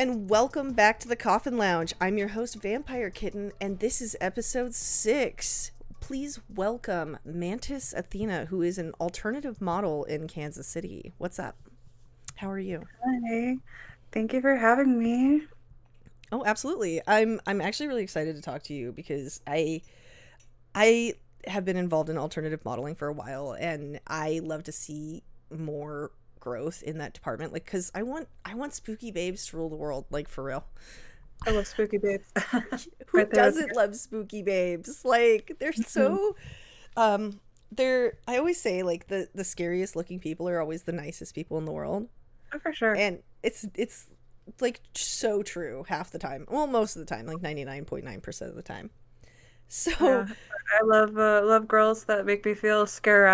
And welcome back to the Coffin Lounge. I'm your host, Vampire Kitten, and this is episode six. Please welcome Mantis Athena, who is an alternative model in Kansas City. What's up? How are you? Hi. Thank you for having me. Oh, absolutely. I'm I'm actually really excited to talk to you because I I have been involved in alternative modeling for a while and I love to see more growth in that department like cuz I want I want spooky babes to rule the world like for real. I love spooky babes. Who right doesn't love spooky babes? Like they're so um they're I always say like the the scariest looking people are always the nicest people in the world. Oh, for sure. And it's it's like so true half the time. Well, most of the time, like 99.9% of the time. So yeah. I love uh, love girls that make me feel scare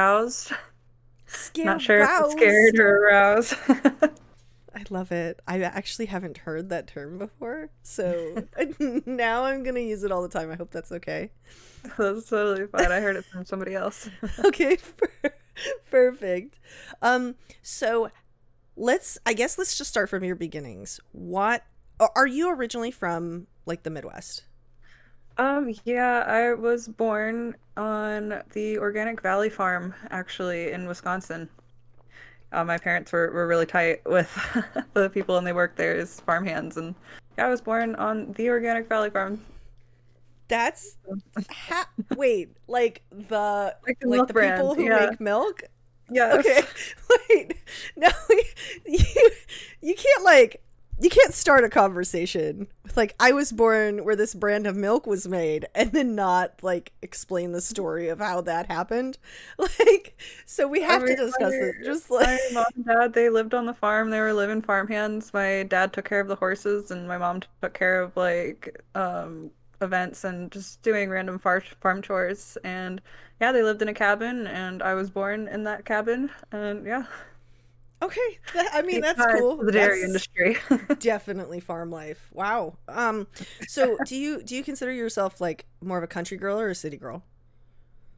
aroused. Scare Not sure if it's scared or aroused. I love it. I actually haven't heard that term before, so now I'm gonna use it all the time. I hope that's okay. That's totally fine. I heard it from somebody else. okay, perfect. Um, so let's. I guess let's just start from your beginnings. What are you originally from? Like the Midwest? Um, yeah, I was born on the Organic Valley Farm, actually, in Wisconsin. Uh, my parents were, were really tight with the people and they worked there as farmhands. And yeah, I was born on the Organic Valley Farm. That's ha- wait, like the like the, like the people who yeah. make milk. Yeah. Okay. Wait. No, you you can't like you can't start a conversation with like I was born where this brand of milk was made and then not like explain the story of how that happened. Like so we have to discuss it. Just like my mom and dad they lived on the farm. They were living farmhands. My dad took care of the horses and my mom took care of like um events and just doing random far- farm chores and yeah, they lived in a cabin and I was born in that cabin and yeah. Okay, I mean that's cool. The dairy that's industry, definitely farm life. Wow. Um, so do you do you consider yourself like more of a country girl or a city girl?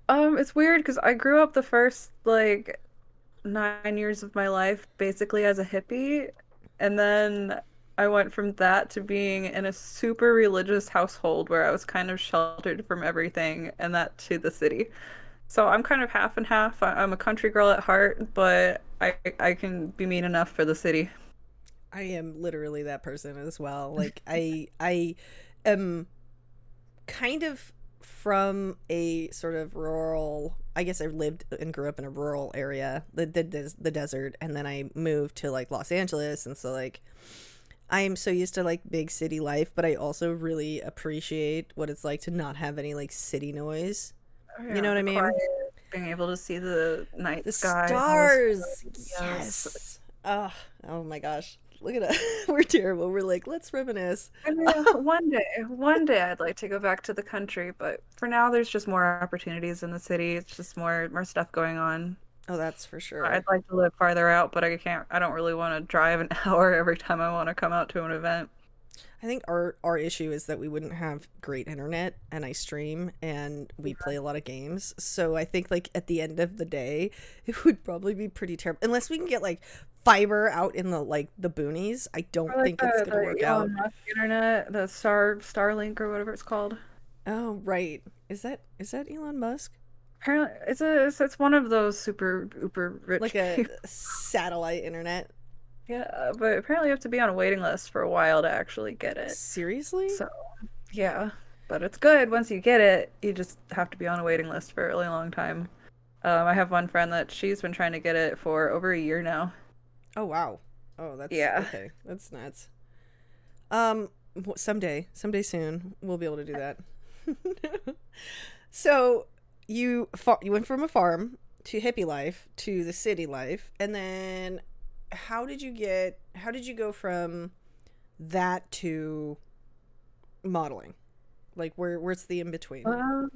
Um, it's weird because I grew up the first like nine years of my life basically as a hippie, and then I went from that to being in a super religious household where I was kind of sheltered from everything, and that to the city. So I'm kind of half and half. I'm a country girl at heart, but I I can be mean enough for the city. I am literally that person as well. Like I I am kind of from a sort of rural I guess I lived and grew up in a rural area, the the, the desert, and then I moved to like Los Angeles and so like I am so used to like big city life, but I also really appreciate what it's like to not have any like city noise yeah, you know what I mean? Quiet, being able to see the night the sky, stars. Yes. yes. Oh, oh my gosh. Look at us. We're terrible. We're like, let's reminisce. I mean, one day, one day I'd like to go back to the country, but for now there's just more opportunities in the city. It's just more more stuff going on. Oh, that's for sure. I'd like to live farther out, but I can't I don't really want to drive an hour every time I want to come out to an event. I think our our issue is that we wouldn't have great internet and I stream and we play a lot of games. So I think like at the end of the day, it would probably be pretty terrible unless we can get like fiber out in the like the boonies. I don't like think the, it's gonna work out. Elon out. Musk internet, the Star Starlink or whatever it's called. Oh right, is that is that Elon Musk? Apparently, it's a it's, it's one of those super super rich like a satellite internet. Yeah, but apparently you have to be on a waiting list for a while to actually get it. Seriously? So, yeah. But it's good once you get it. You just have to be on a waiting list for a really long time. Um, I have one friend that she's been trying to get it for over a year now. Oh wow. Oh, that's yeah. Okay, that's nuts. Um, someday, someday soon, we'll be able to do that. so you far- you went from a farm to hippie life to the city life, and then how did you get how did you go from that to modeling? Like where where's the in between um,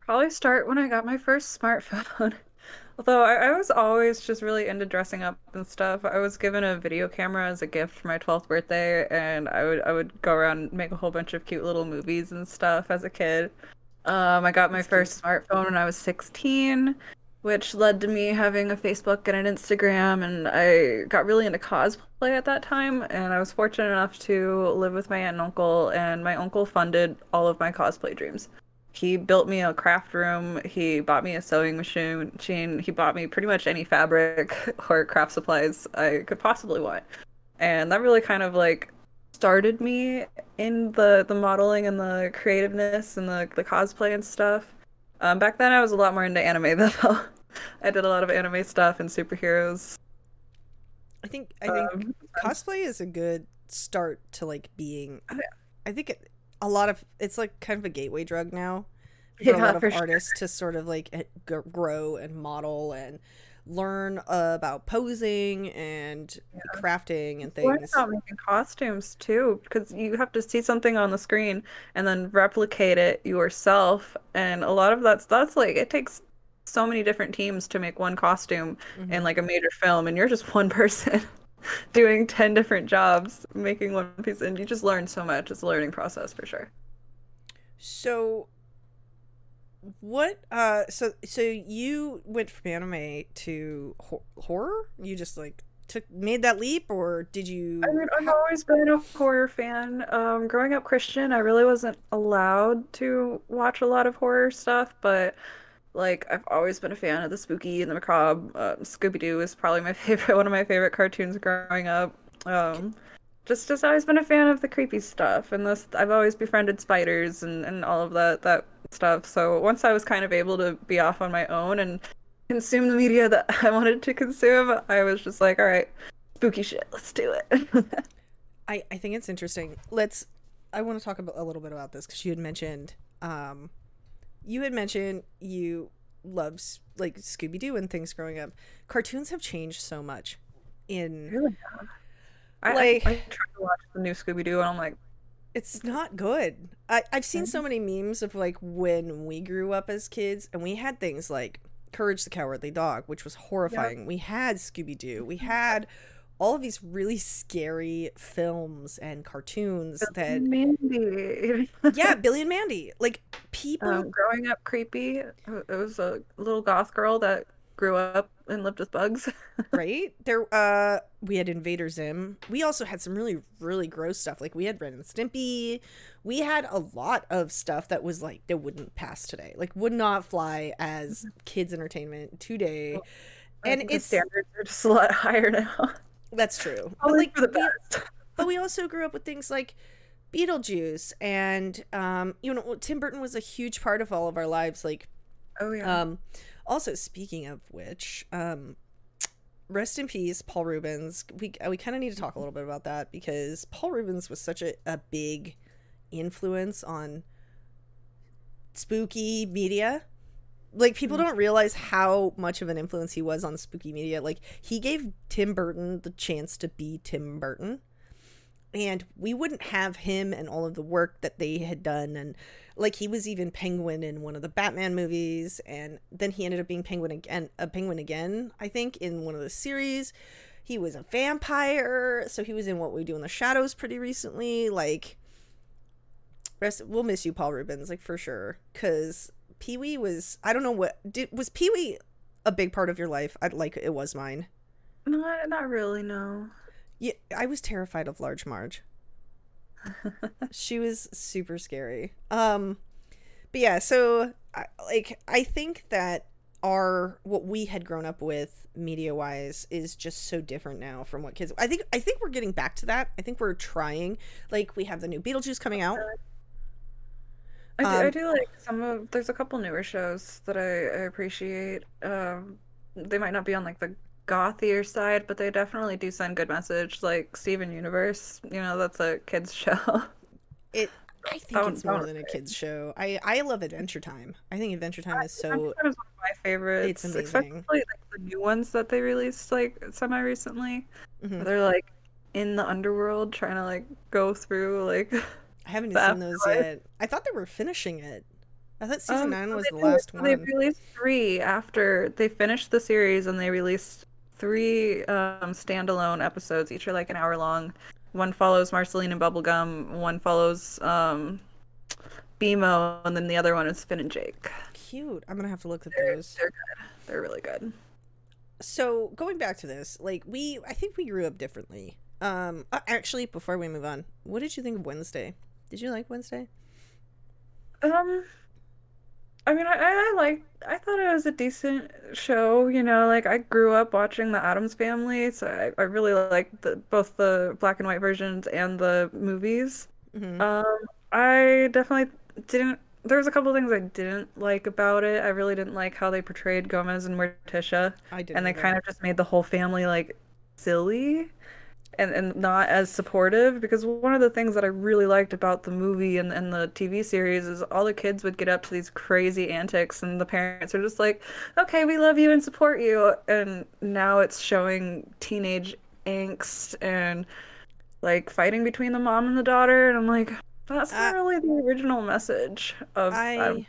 probably start when i got my first smartphone. Although I, I, was always just really into dressing up and stuff. I was given a video camera as a gift for my 12th birthday and i would i would go around and make a whole bunch of cute little movies and stuff as a kid. Um, i got my That's first cute. smartphone when i was 16 which led to me having a Facebook and an Instagram. And I got really into cosplay at that time. And I was fortunate enough to live with my aunt and uncle, and my uncle funded all of my cosplay dreams. He built me a craft room. He bought me a sewing machine. He bought me pretty much any fabric or craft supplies I could possibly want. And that really kind of like started me in the the modeling and the creativeness and the the cosplay and stuff. Um, back then I was a lot more into anime though. I did a lot of anime stuff and superheroes. I think I think um, cosplay is a good start to like being. Oh, I think it, a lot of it's like kind of a gateway drug now for yeah, a lot of artists sure. to sort of like grow and model and learn uh, about posing and yeah. crafting and things. Learn about making costumes too, because you have to see something on the screen and then replicate it yourself. And a lot of that's that's like it takes so many different teams to make one costume mm-hmm. in like a major film, and you're just one person. doing 10 different jobs making one piece and you just learn so much it's a learning process for sure so what uh so so you went from anime to ho- horror? You just like took made that leap or did you I mean, i've always been a horror fan. Um growing up christian i really wasn't allowed to watch a lot of horror stuff but like i've always been a fan of the spooky and the macabre. Uh, scooby-doo is probably my favorite one of my favorite cartoons growing up. Um just just always been a fan of the creepy stuff and this I've always befriended spiders and, and all of that that stuff. So once I was kind of able to be off on my own and consume the media that I wanted to consume, I was just like, all right, spooky shit, let's do it. I I think it's interesting. Let's I want to talk about, a little bit about this because you had mentioned um you had mentioned you loves like Scooby Doo and things growing up. Cartoons have changed so much in really I, like I, I try to watch the new Scooby Doo, and I'm like, it's not good. I, I've seen so many memes of like when we grew up as kids, and we had things like Courage the Cowardly Dog, which was horrifying. Yep. We had Scooby Doo. We had all of these really scary films and cartoons Billy that Mandy. yeah, Billy and Mandy. Like people um, growing up creepy. It was a little goth girl that grew up and lived with bugs. right? There uh we had Invader Zim. We also had some really really gross stuff. Like we had Ren and Stimpy. We had a lot of stuff that was like that wouldn't pass today. Like would not fly as kids entertainment today. Well, and its standards are just a lot higher now. That's true. but like for the best. We, but we also grew up with things like Beetlejuice and um you know Tim Burton was a huge part of all of our lives like Oh yeah. Um also, speaking of which, um, rest in peace, Paul Reubens. We we kind of need to talk a little bit about that because Paul Reubens was such a, a big influence on spooky media. Like people don't realize how much of an influence he was on spooky media. Like he gave Tim Burton the chance to be Tim Burton. And we wouldn't have him and all of the work that they had done and like he was even Penguin in one of the Batman movies, and then he ended up being Penguin again, a Penguin again, I think, in one of the series. He was a vampire, so he was in What We Do in the Shadows pretty recently. Like, rest, we'll miss you, Paul Reubens, like for sure, because Pee Wee was. I don't know what did was Pee Wee a big part of your life. I like it was mine. Not not really, no. Yeah, I was terrified of Large Marge she was super scary. Um, but yeah, so I, like I think that our what we had grown up with media wise is just so different now from what kids. I think I think we're getting back to that. I think we're trying. Like we have the new Beetlejuice coming out. I do, um, I do like some of. There's a couple newer shows that I, I appreciate. Um, they might not be on like the gothier side, but they definitely do send good message. Like Steven Universe, you know, that's a kids show. It. I think don't, it's more than a kids show. I I love Adventure Time. I think Adventure Time is so. Adventure Time is one of my favorites. It's amazing. Especially like the new ones that they released like semi recently. Mm-hmm. They're like in the underworld trying to like go through like. I haven't seen those yet. I thought they were finishing it. I thought season um, nine was the last one. They released three after they finished the series, and they released three um, standalone episodes. Each are like an hour long. One follows Marceline and Bubblegum. One follows um, BMO, and then the other one is Finn and Jake. Cute. I'm gonna have to look at They're, those. they're good. They're really good. so going back to this like we i think we grew up differently um uh, actually before we move on what did you think of wednesday did you like wednesday Um, I mean, I, I like. I thought it was a decent show. You know, like I grew up watching The Addams Family, so I, I really liked the both the black and white versions and the movies. mm-hmm. Um, I definitely didn't. There was a couple things I didn't like about it. I really didn't like how they portrayed Gomez and Morticia, i did and they kind of just made the whole family like silly and and not as supportive because one of the things that I really liked about the movie and, and the TV series is all the kids would get up to these crazy antics and the parents are just like, okay, we love you and support you. And now it's showing teenage angst and like fighting between the mom and the daughter. And I'm like, that's not Uh, really the original message of i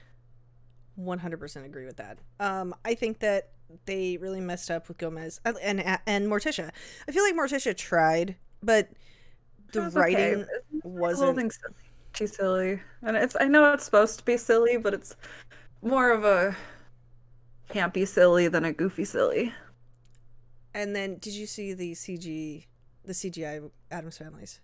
100% agree with that um i think that they really messed up with gomez and and, and morticia i feel like morticia tried but the was writing whole wasn't. She's silly, and it's. I know it's supposed to be silly, but it's more of a campy silly than a goofy silly. and then did you see the cg the cgi addams families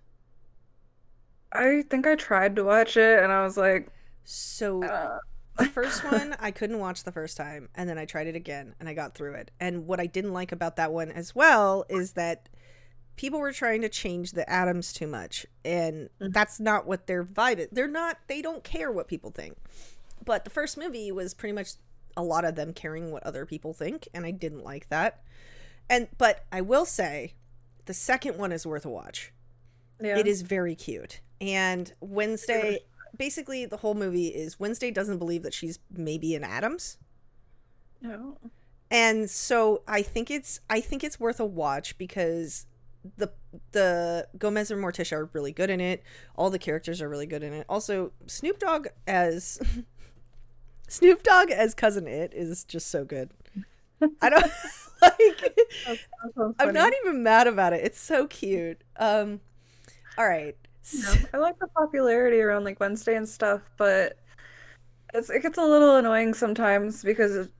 I think I tried to watch it, and I was like, so uh, the first one I couldn't watch the first time, and then I tried it again, and I got through it. And what I didn't like about that one as well is that people were trying to change the Addams too much, and Mhm. that's not what their vibe is. They're not. They don't care what people think. But the first movie was pretty much a lot of them caring what other people think, and I didn't like that. And but I will say, the second one is worth a watch. yeah. It is very cute. And Wednesday, basically, the whole movie is Wednesday doesn't believe that she's maybe an Addams, No. and so I think it's I think it's worth a watch because the the Gomez and Morticia are really good in it. All the characters are really good in it. Also, Snoop Dogg as Snoop Dogg as cousin It is just so good. I don't like. So I'm not even mad about it. It's so cute. Um, all right. Yeah, I like the popularity around like Wednesday and stuff, but it's it gets a little annoying sometimes because it,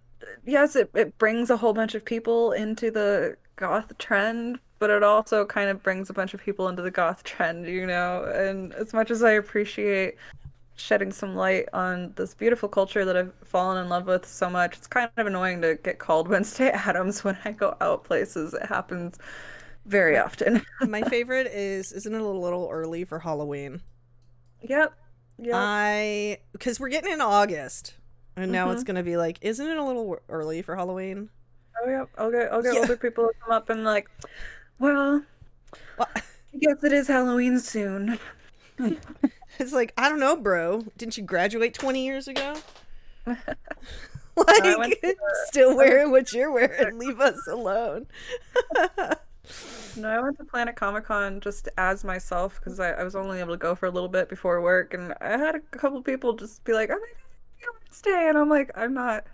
yes, it, it brings a whole bunch of people into the goth trend, but it also kind of brings a bunch of people into the goth trend, you know? And as much as I appreciate shedding some light on this beautiful culture that I've fallen in love with so much, it's kind of annoying to get called Wednesday Addams when I go out places. It happens very often. My favorite is isn't it a little early for Halloween? Yep. Yep. I because we're getting in August, and now Mm-hmm. it's gonna be like, isn't it a little early for Halloween? Oh yeah, I'll get I'll get Yeah. older people come up and like, well, Well, I guess it is Halloween soon. it's like I don't know, bro. Didn't you graduate twenty years ago? Like, still wearing what you're wearing. Leave us alone. No, I went to Planet Comicon just as myself because I, I was only able to go for a little bit before work, and I had a couple people just be like, "Oh my God, it's Wednesday," and I'm like, "I'm not."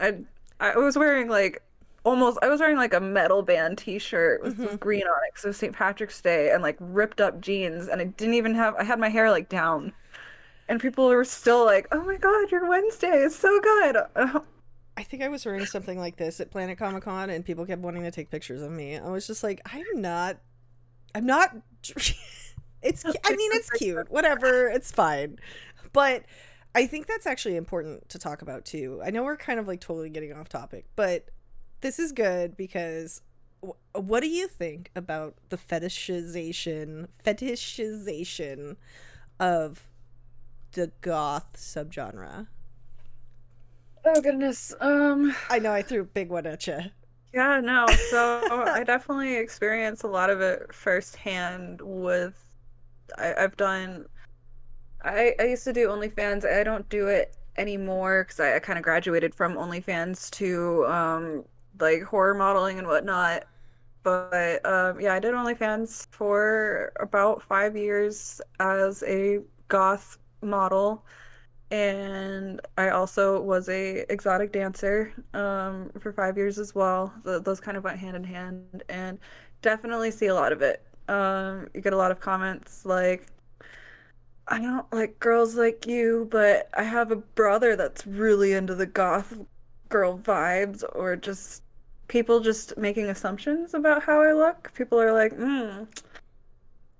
I I was wearing like almost I was wearing like a metal band T-shirt with, with mm-hmm. green on it because it was St. Patrick's Day and like ripped up jeans, and I didn't even have I had my hair like down, and people were still like, "Oh my God, your Wednesday is so good." I think I was wearing something like this at Planet Comicon, and people kept wanting to take pictures of me. I was just like, I'm not, I'm not. it's, I mean, it's cute, whatever, it's fine, but I think that's actually important to talk about too. I know we're kind of like totally getting off topic, but this is good because wh- what do you think about the fetishization, fetishization of the goth subgenre? Oh goodness. Um. I know I threw a big one at you. Yeah, no. So I definitely experienced a lot of it firsthand with I, I've done I I used to do OnlyFans. I don't do it anymore because I, I kind of graduated from OnlyFans to um like horror modeling and whatnot. But um yeah, I did OnlyFans for about five years as a goth model and I also was a exotic dancer um, for five years as well. Th those kind of went hand in hand, and definitely see a lot of it. Um, you get a lot of comments like, I don't like girls like you, but I have a brother that's really into the goth girl vibes or just people just making assumptions about how I look. People are like, hmm,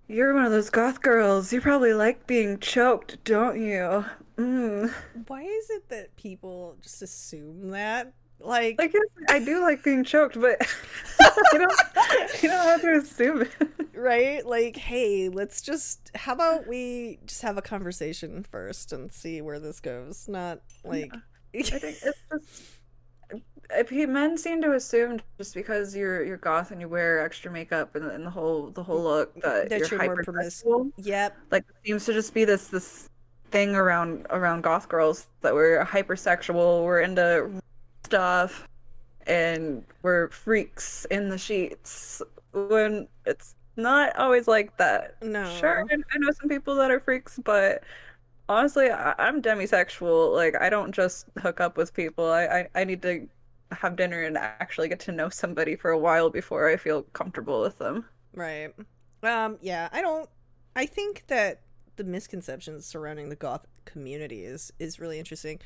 you're one of those goth girls. You probably like being choked, don't you? Mm. Why is it that people just assume that? Like, I guess I do like being choked, but you don't you don't have to assume it. right? Like, hey, let's just how about we just have a conversation first and see where this goes? Not like I think it's just men seem to assume just because you're you're goth and you wear extra makeup and, and the whole the whole look that, that you're, you're more hypersexual. Yep. Like it seems to just be this this thing around around goth girls that we're hypersexual, we're into stuff, and we're freaks in the sheets when it's not always like that. No. Sure, I know some people that are freaks, but honestly, I, I'm demisexual. Like I don't just hook up with people. I, I I need to have dinner and actually get to know somebody for a while before I feel comfortable with them. Right. Um, yeah, I don't I think that the misconceptions surrounding the goth community is is really interesting.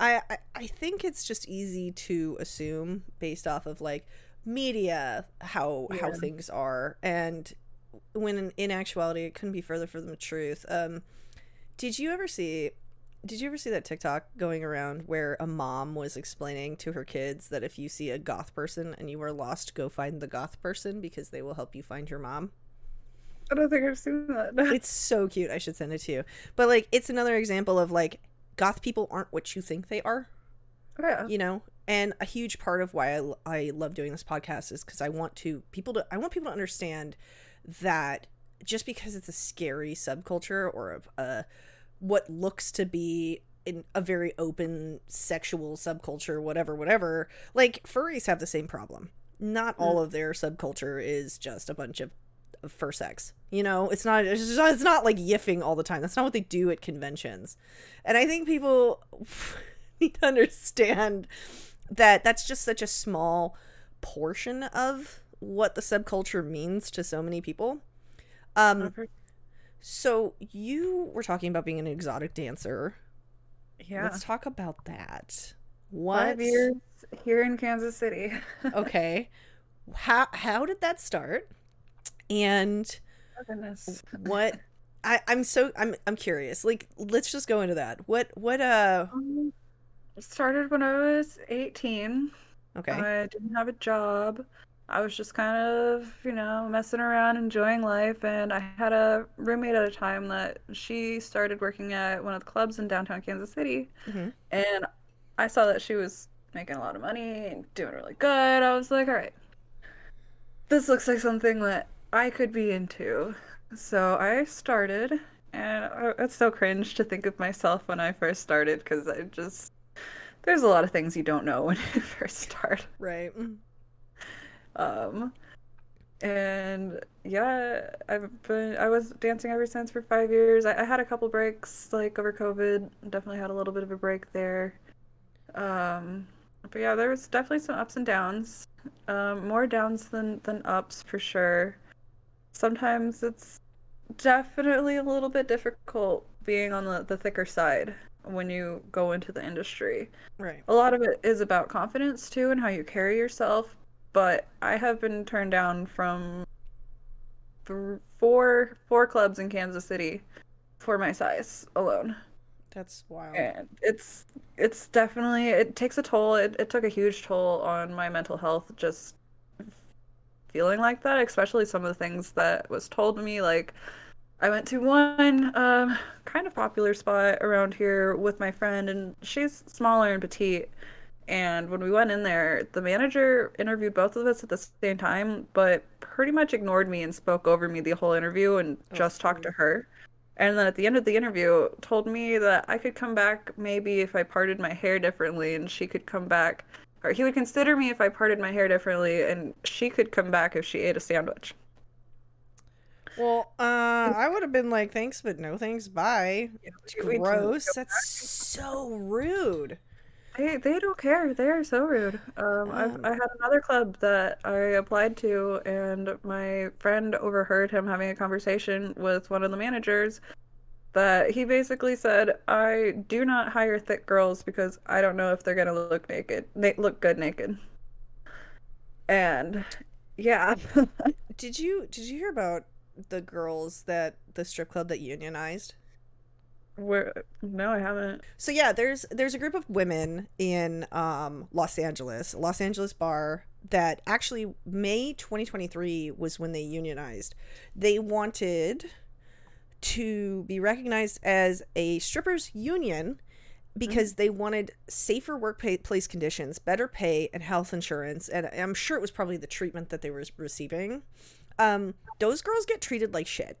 I, I I think it's just easy to assume based off of like media how how things are and when in, in actuality it couldn't be further from the truth. Um did you ever see did you ever see that TikTok going around where a mom was explaining to her kids that if you see a goth person and you are lost, go find the goth person because they will help you find your mom? I don't think I've seen that. It's so cute. I should send it to you. But like it's another example of like goth people aren't what you think they are, oh, yeah. you know? And a huge part of why I, I love doing this podcast is cuz I want to people to I want people to understand that just because it's a scary subculture or a, a uh, what looks to be in a very open sexual subculture whatever whatever like furries have the same problem not all hmm. of their subculture is just a bunch of fur sex. You know it's not it's, just, it's not like yiffing all the time. That's not what they do at conventions. And i think people need to understand that that's just such a small portion of what the subculture means to so many people. Um so you were talking about being an exotic dancer. Yeah. let's talk about that. What Five years here in Kansas City. okay. How how did that start and Oh, goodness. what I, I'm so I'm I'm curious. Like let's just go into that. What what uh Um, started when I was 18. okay. I didn't have a job. I was just kind of, you know, messing around, enjoying life. And I had a roommate at a time that she started working at one of the clubs in downtown Kansas City. Mhm. And I saw that she was making a lot of money and doing really good. I was like, all right, this looks like something that I could be into. So I started, and I- it's so cringe to think of myself when I first started because I just, there's a lot of things you don't know when you first start. Right. Um, and yeah, I've been I was dancing ever since for five years. I, I had a couple breaks like over COVID. Definitely had a little bit of a break there. Um, but yeah, there was definitely some ups and downs. Um, more downs than than ups for sure. Sometimes it's definitely a little bit difficult being on the, the thicker side when you go into the industry Right. a lot of it is about confidence too and how you carry yourself but i have been turned down from th- four four clubs in kansas city for my size alone That's wild. and it's it's definitely it takes a toll it, it took a huge toll on my mental health just feeling like that especially some of the things that was told to me like i went to one um, kind of popular spot around here with my friend and she's smaller and petite and when we went in there the manager interviewed both of us at the same time but pretty much ignored me and spoke over me the whole interview and Oh, just talked to her. And then at the end of the interview, told me that I could come back maybe if I parted my hair differently, and she could come back, or he would consider me if I parted my hair differently, and she could come back if she ate a sandwich. Well, uh I would have been like thanks but no thanks. Bye. didn't Gross. That's so rude. They they don't care. They are so rude. Um, I've, Um, I had another club that I applied to, and my friend overheard him having a conversation with one of the managers, that he basically said, "I do not hire thick girls because I don't know if they're gonna look naked, na- look good naked." And yeah, Did you did you hear about the girls that the strip club that unionized? where no, I haven't. So yeah, there's there's a group of women in um Los Angeles, Los Angeles bar that actually May 2023 was when they unionized. They wanted to be recognized as a strippers union because they wanted safer workplace conditions, better pay, and health insurance. And I'm sure it was probably the treatment that they were receiving. Um, those girls get treated like shit,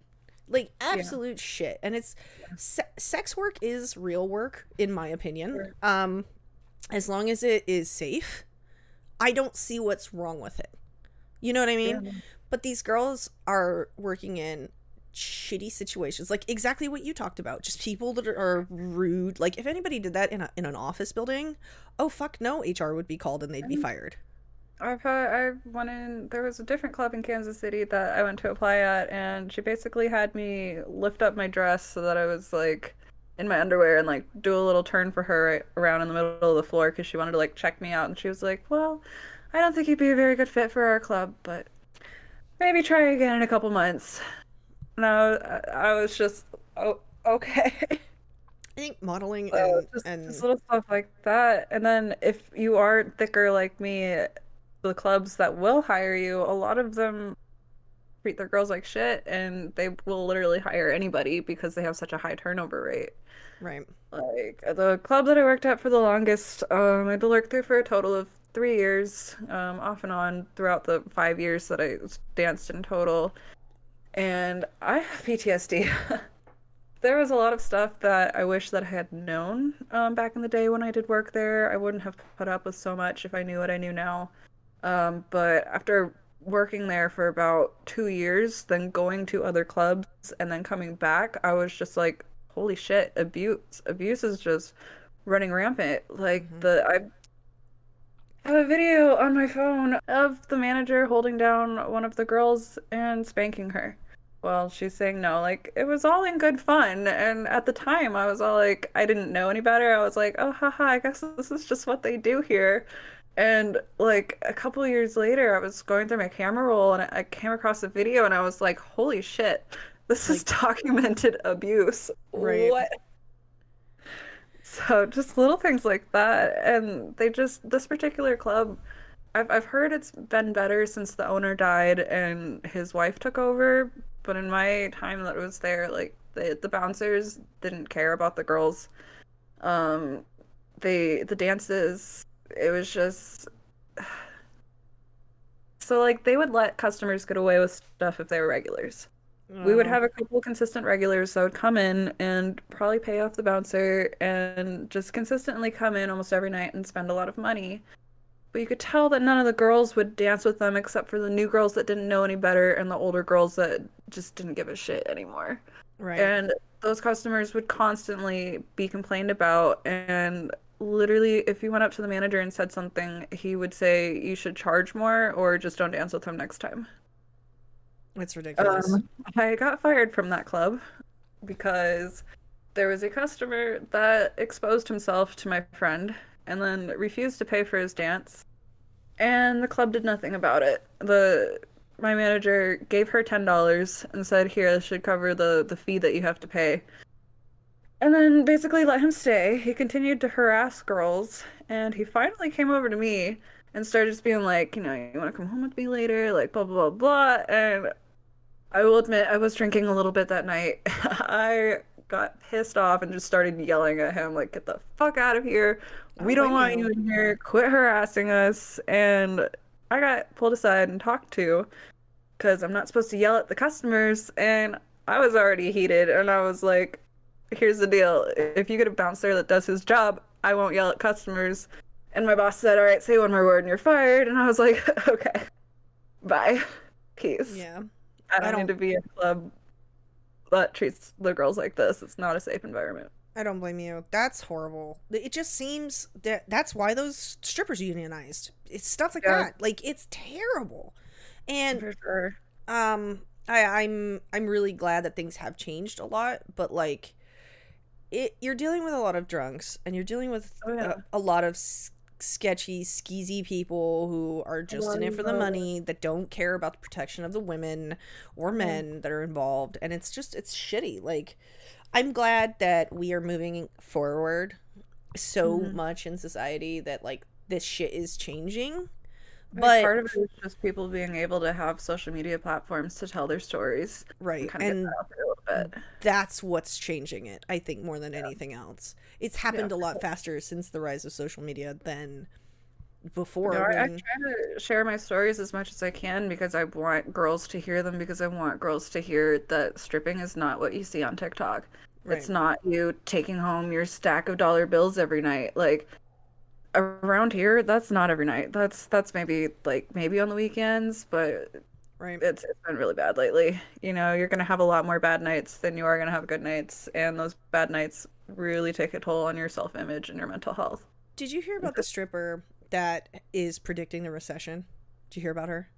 like absolute shit. And it's se- sex work is real work, in my opinion. Sure. Um, as long as it is safe, I don't see what's wrong with it. You know what I mean? Yeah. But these girls are working in shitty situations like exactly what you talked about just people that are rude. Like if anybody did that in, a, in an office building oh fuck no hr would be called and they'd be mm-hmm. fired. I've had I went in there was a different club in Kansas City that I went to apply at and she basically had me lift up my dress so that I was like in my underwear and like do a little turn for her right around in the middle of the floor because she wanted to like check me out and she was like, "Well, I don't think you'd be a very good fit for our club, but maybe try again in a couple months." No, I, I was just oh okay. i think modeling So and, just, and just little stuff like that. And then if you aren't thicker like me, the clubs that will hire you, a lot of them treat their girls like shit and they will literally hire anybody because they have such a high turnover rate. right Like the club that I worked at for the longest, um, I worked there for a total of three years, um, off and on throughout the five years that I danced in total. And I have PTSD. there was a lot of stuff that I wish that I had known um, back in the day when I did work there. I wouldn't have put up with so much if I knew what I knew now. Um, but after working there for about two years, then going to other clubs and then coming back, I was just like, holy shit, abuse. Abuse is just running rampant. Like Mhm. the I have a video on my phone of the manager holding down one of the girls and spanking her. Well, she's saying no. Like it was all in good fun, and at the time, I was all like, I didn't know any better. I was like, oh, haha, I guess this is just what they do here. And like a couple years later, I was going through my camera roll and I came across a video, and I was like, holy shit, this is documented abuse. Right. What? So just little things like that, and they just this particular club. I've I've heard it's been better since the owner died and his wife took over. But in my time that I was there, like the the bouncers didn't care about the girls. Um, they the dances. It was just so like they would let customers get away with stuff if they were regulars. We would Oh. have a couple consistent regulars that would come in and probably pay off the bouncer and just consistently come in almost every night and spend a lot of money. But you could tell that none of the girls would dance with them except for the new girls that didn't know any better and the older girls that just didn't give a shit anymore. right And those customers would constantly be complained about. And literally, if you went up to the manager and said something, he would say, You should charge more or just don't dance with them next time. it's ridiculous Um, I got fired from that club because there was a customer that exposed himself to my friend and then refused to pay for his dance. And the club did nothing about it. The my manager gave her ten dollars and said, "Here, this should cover the the fee that you have to pay." And then basically let him stay. He continued to harass girls, and he finally came over to me and started just being like, you know, you want to come home with me later, like blah blah blah blah. And I will admit, I was drinking a little bit that night. I got pissed off and just started yelling at him, like, "Get the fuck out of here! We don't want you you. in here. Quit harassing us!" And I got pulled aside and talked to because I'm not supposed to yell at the customers, and I was already heated, and I was like, "Here's the deal: if you get a bouncer that does his job, I won't yell at customers." And my boss said, "All right, say one more word and you're fired." And I was like, "Okay, bye, peace." yeah I don't, I don't- need to be in a club that treats the girls like this. It's not a safe environment. I don't blame you. That's horrible. It just seems that that's why those strippers unionized. It's stuff like Yeah. that. Like it's terrible. And For sure. um I I'm I'm really glad that things have changed a lot, but like it, you're dealing with a lot of drunks and you're dealing with Oh, yeah. a, a lot of s- sketchy skeezy people who are just in it for the money that don't care about the protection of the women or men that are involved. And it's just it's shitty. Like i'm glad that we are moving forward so Mhm. much in society that like this shit is changing but part of it is just people being able to have social media platforms to tell their stories. right get and that out there a little bit. that's what's changing it i think more than anything else it's happened a lot faster since the rise of social media than before No, I, I when- try to share my stories as much as I can because I want girls to hear them because I want girls to hear that stripping is not what you see on TikTok. It's not you taking home your stack of dollar bills every night. Like around here, that's not every night. That's that's maybe like maybe on the weekends, but right it's it's been really bad lately. You know, you're gonna have a lot more bad nights than you are gonna have good nights, and those bad nights really take a toll on your self image and your mental health. did you hear about the stripper that is predicting the recession did you hear about her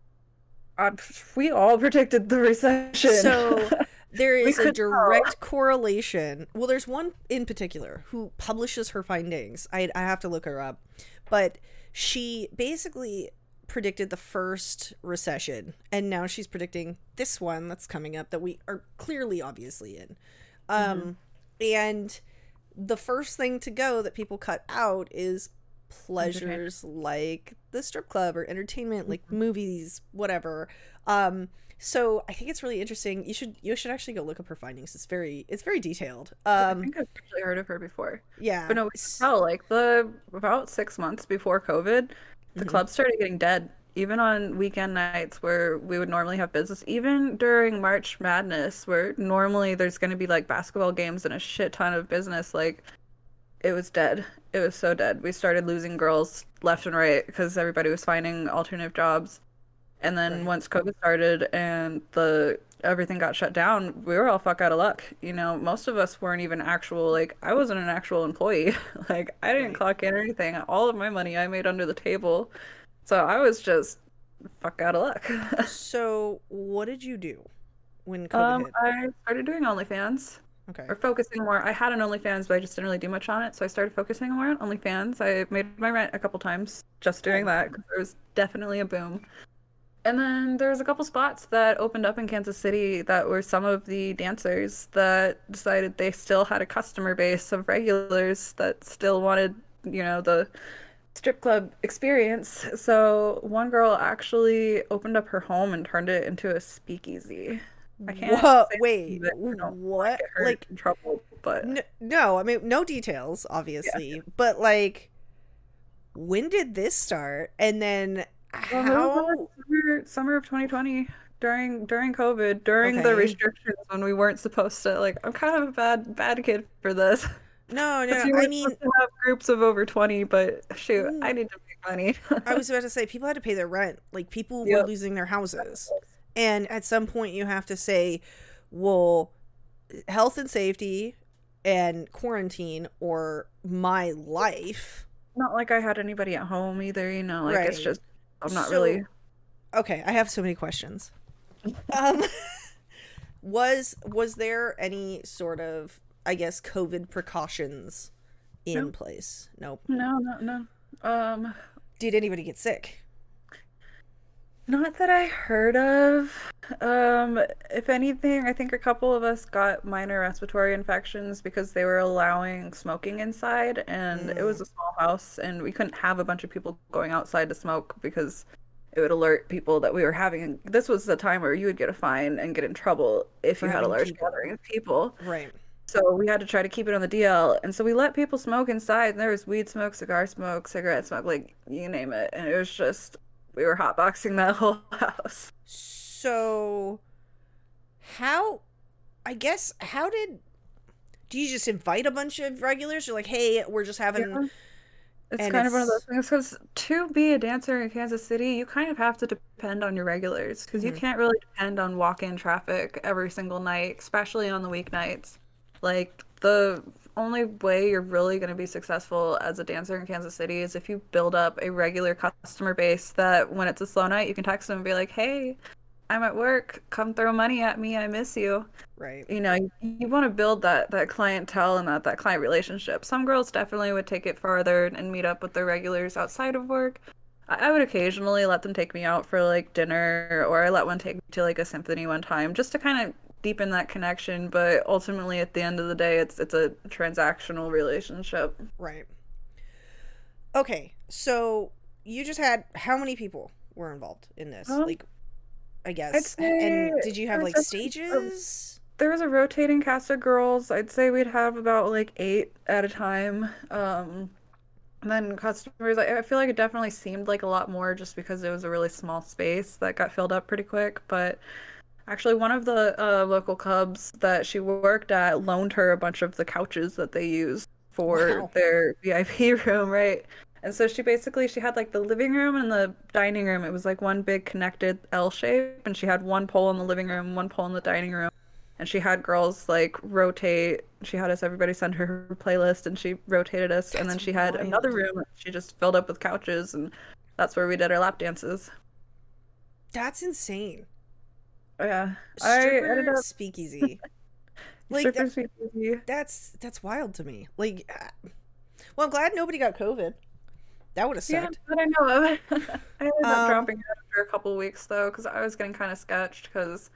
Uh, we all predicted the recession. So there is a could tell. direct correlation. Well, there's one in particular who publishes her findings. I I have to look her up, but she basically predicted the first recession, and now she's predicting this one that's coming up that we are clearly, obviously in. Um, and the first thing to go that people cut out is pleasures like the strip club or entertainment like movies whatever um so i think it's really interesting you should you should actually go look up her findings it's very it's very detailed Um, I think I've actually heard of her before. yeah But no, we can s- tell like the about six months before COVID, the Mhm. clubs started getting dead. Even on weekend nights where we would normally have business, even during March Madness, where normally there's going to be like basketball games and a shit ton of business, like it was dead. It was so dead. We started losing girls left and right because everybody was finding alternative jobs. And then Right. once COVID started and the everything got shut down, we were all fuck out of luck. You know, most of us weren't even actual like I wasn't an actual employee. like I didn't Right. clock in or anything. All of my money I made under the table. So I was just fuck out of luck. so what did you do when covid um, hit I started doing OnlyFans. okay or focusing more. I had an OnlyFans, but I just didn't really do much on it. So I started focusing more on OnlyFans. I made my rent a couple times just doing that because there was definitely a boom. And then there was a couple spots that opened up in Kansas City that were some of the dancers that decided they still had a customer base of regulars that still wanted, you know, the strip club experience. So one girl actually opened up her home and turned it into a speakeasy. I can't Whoa, wait that I don't what like in trouble, but n- no i mean no details obviously but like when did this start and then how summer, summer of 2020 during during COVID, during Okay. the restrictions when we weren't supposed to like I'm kind of a bad bad kid for this. no no no i mean groups of over 20, but shoot, Mm. I need to make money. I was about to say people had to pay their rent. Like people Yep. were losing their houses. And at some point you have to say, well, health and safety and quarantine or my life. not like I had anybody at home either, you know, like it's just I'm not So- really Okay, I have so many questions. um was was there any sort of I guess COVID precautions in No. place? Nope. No, no, no. Um Did anybody get sick? Not that I heard of. Um, if anything, I think a couple of us got minor respiratory infections because they were allowing smoking inside, and it was a small house, and we couldn't have a bunch of people going outside to smoke because it would alert people that we were having. This was the time where you would get a fine and get in trouble if you had a large people. gathering of people. Right. So we had to try to keep it on the DL, and so we let people smoke inside. And there was weed smoke, cigar smoke, cigarette smoke, like you name it, and it was just we were hotboxing that whole house. So, how? I guess how did? Do you just invite a bunch of regulars? You're like, hey, we're just having. Yeah. It's and kind of one of those things because to be a dancer in Kansas City, you kind of have to depend on your regulars because you Mhm. can't really depend on walk-in traffic every single night, especially on the weeknights. Like the only way you're really going to be successful as a dancer in Kansas City is if you build up a regular customer base that when it's a slow night, you can text them and be like, "Hey, I'm at work. Come throw money at me. I miss you. Right. You know, you, you want to build that that clientele and that that client relationship. Some girls definitely would take it farther and meet up with their regulars outside of work. I, I would occasionally let them take me out for like dinner, or I let one take me to like a symphony one time, just to kind of deepen that connection. But ultimately, at the end of the day, it's it's a transactional relationship. Right. Okay, so you just had how many people were involved in this? Um, like, I guess. And did you have like was definitely a- stages? there was a rotating cast of girls. I'd say we'd have about like eight at a time. Um, and then customers, I, I feel like it definitely seemed like a lot more just because it was a really small space that got filled up pretty quick. But actually, one of the uh, local clubs that she worked at loaned her a bunch of the couches that they use for Wow. their VIP room, right? And so she basically she had like the living room and the dining room. It was like one big connected L shape, and she had one pole in the living room, one pole in the dining room and she had girls like rotate she had us everybody send her playlist and she rotated us and then she had another room she just filled up with couches and that's where we did our lap dances That's insane. oh, yeah i ended Stripper up speakeasy. like that, baby. that's that's wild to me. Like, uh, well, I'm glad nobody got COVID. That would have yeah sucked. but i know of i ended up Um, dropping out after a couple weeks though because i was getting kind of sketched because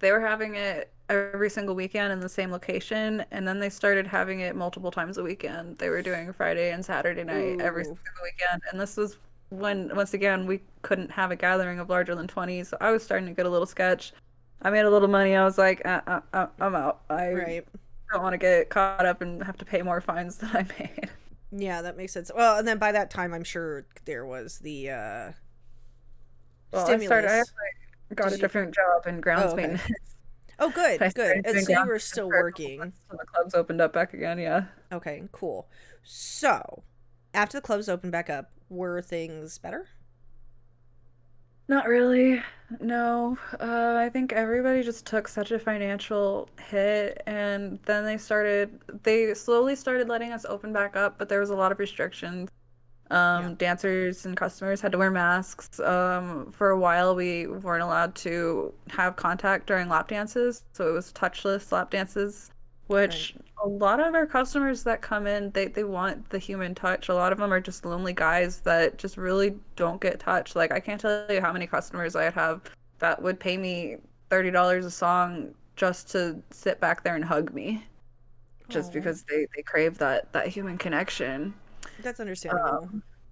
they were having it every single weekend in the same location and then they started having it multiple times a weekend. They were doing friday and saturday night every single weekend and this was when once again we couldn't have a gathering of larger than 20 so i was starting to get a little sketch i made a little money. I was like uh, uh, uh, i'm out. I Right. don't want to get caught up and have to pay more fines than i made Yeah, that makes sense. Well, and then by that time, I'm sure there was the uh well i started i actually got Did a you- different job in grounds Oh, okay. maintenance Oh, good, good. And so you were still for a couple working. the clubs opened up back again yeah Okay, cool. So, after the clubs opened back up, were things better? Not really. No. Uh, I think everybody just took such a financial hit, and then they started, they slowly started letting us open back up, but there was a lot of restrictions. Um, Yeah. dancers and customers had to wear masks. Um, for a while, we weren't allowed to have contact during lap dances, so it was touchless lap dances, which a lot of our customers that come in, they, they want the human touch. A lot of them are just lonely guys that just really don't get touched. Like, I can't tell you how many customers I'd have that would pay me $30 a song just to sit back there and hug me, just Aw. because they, they crave that, that human connection. That's understandable.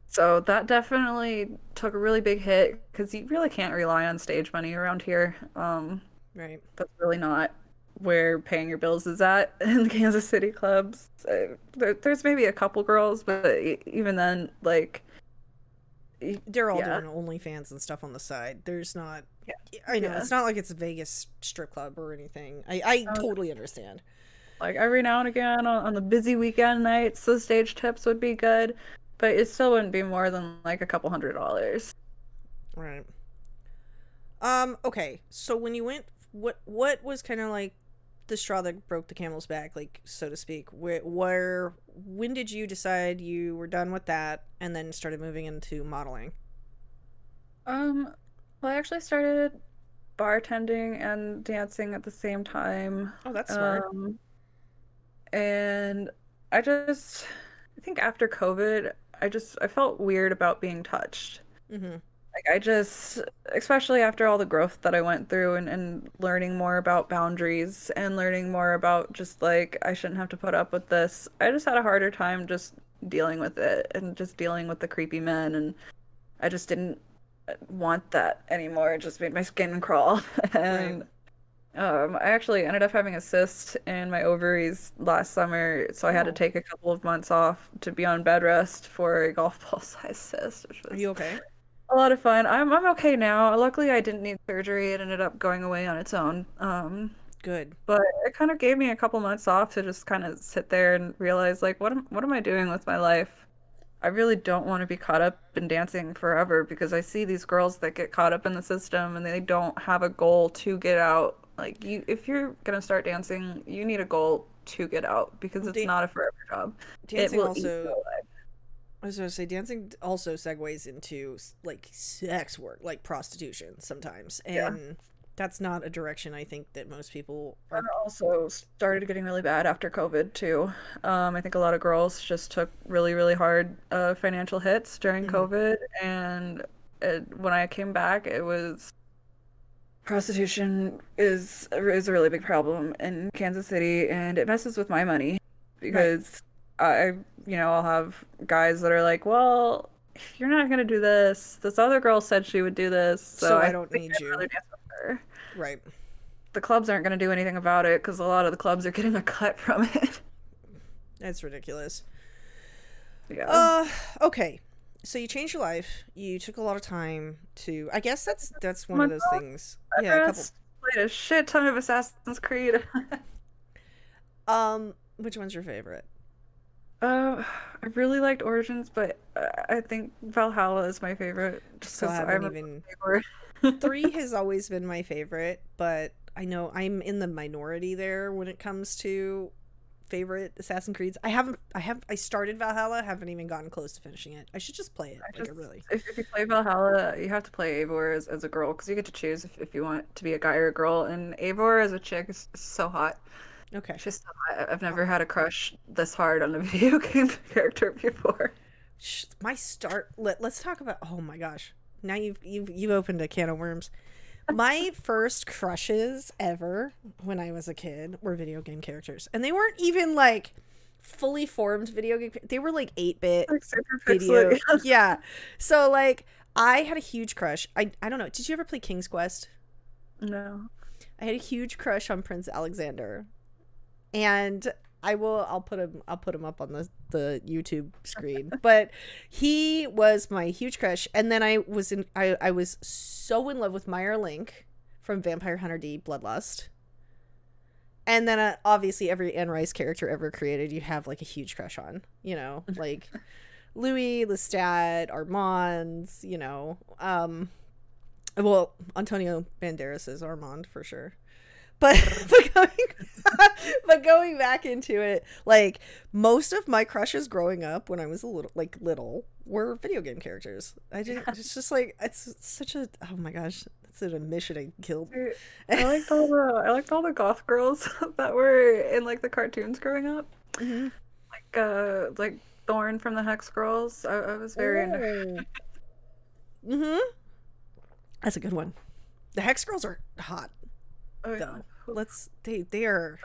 So that definitely took a really big hit because you really can't rely on stage money around here. Um, right. that's really not where paying your bills is at in the Kansas City clubs. Uh, there, there's maybe a couple girls, but even then, like, They're all Yeah. doing OnlyFans and stuff on the side. There's not. Yeah. I know Yeah. it's not like it's a Vegas strip club or anything. I I Oh. totally understand. like every now and again on, on the busy weekend nights, the stage tips would be good, but it still wouldn't be more than like a couple hundred dollars. Right. Um. Okay. So when you went, what what was kind of like the straw that broke the camel's back, like so to speak? Where where when did you decide you were done with that and then started moving into modeling? Um, well, I actually started bartending and dancing at the same time. Oh, that's smart. Um, and I just, I think after COVID, I just, I felt weird about being touched. mm-hmm. Like, I just, especially after all the growth that I went through and, and learning more about boundaries and learning more about just like, I shouldn't have to put up with this. I just had a harder time just dealing with it and just dealing with the creepy men. And I just didn't want that anymore. It just made my skin crawl. and um, I actually ended up having a cyst in my ovaries last summer, so I had to Oh. take a couple of months off to be on bed rest for a golf ball sized cyst, which Are was you okay? A lot of fun. I'm I'm okay now. Luckily, I didn't need surgery. It ended up going away on its own. Um, Good. but it kind of gave me a couple months off to just kind of sit there and realize like what am what am I doing with my life? I really don't want to be caught up in dancing forever because I see these girls that get caught up in the system and they don't have a goal to get out. Like you if you're going to start dancing, you need a goal to get out because it's Dan- not a forever job. Dancing it will eat also. I was gonna say dancing also segues into like sex work, like prostitution sometimes, Yeah. and That's not a direction I think that most people are. Also started getting really bad after COVID too. Um, I think a lot of girls just took really, really hard uh, financial hits during Mhm. COVID, and it, when I came back, it was prostitution is is a really big problem in Kansas City, and it messes with my money because I, you know, I'll have guys that are like, well. You're not gonna do this. This other girl said she would do this, so, So I don't need I'd you. rather dance with her Right. the clubs aren't going to do anything about it because a lot of the clubs are getting a cut from it. That's ridiculous. yeah. Uh, okay. So you changed your life. You took a lot of time to. I guess that's that's one of those Month things. I Yeah, a couple. played a shit ton of Assassin's Creed. Um, which one's your favorite? Uh, I really liked Origins, but uh, I think Valhalla is my favorite. Just So I haven't I'm even. Three has always been my favorite, but I know I'm in the minority there when it comes to favorite Assassin's Creeds. I haven't. I have. I started Valhalla. Haven't even gotten close to finishing it. I should just play it. I Like, just, really. if, if you play Valhalla, you have to play Eivor as, as a girl because you get to choose if, if you want to be a guy or a girl. And Eivor as a chick is so hot. Okay. Hot. I've never had a crush this hard on a video game character before. My start let, let's talk about oh my gosh now you've you've you've opened a can of worms my first crushes ever when i was a kid were video game characters and they weren't even like fully formed video game they were like 8-bit Like super video yeah so like i had a huge crush i i don't know did you ever play king's quest No. I had a huge crush on Prince Alexander, and I will. I'll put him. I'll put him up on the the YouTube screen. but he was my huge crush, and then I was in. I I was so in love with Meier Link from Vampire Hunter D Bloodlust. And then uh, obviously every Anne Rice character ever created, you have like a huge crush on. You know, like Louis, Lestat, Armand's. You know, um, well, Antonio Banderas is Armand for sure. But but going but going back into it, like most of my crushes growing up when I was a little like little were video game characters. I just it's just like it's such a oh my gosh, that's an admission I killed. I liked all the I liked all the goth girls that were in like the cartoons growing up. Mhm. Like uh like Thorn from the Hex Girls. I, I was very into Mm-hmm. That's a good one. The Hex Girls are hot. oh, yeah. Let's they they are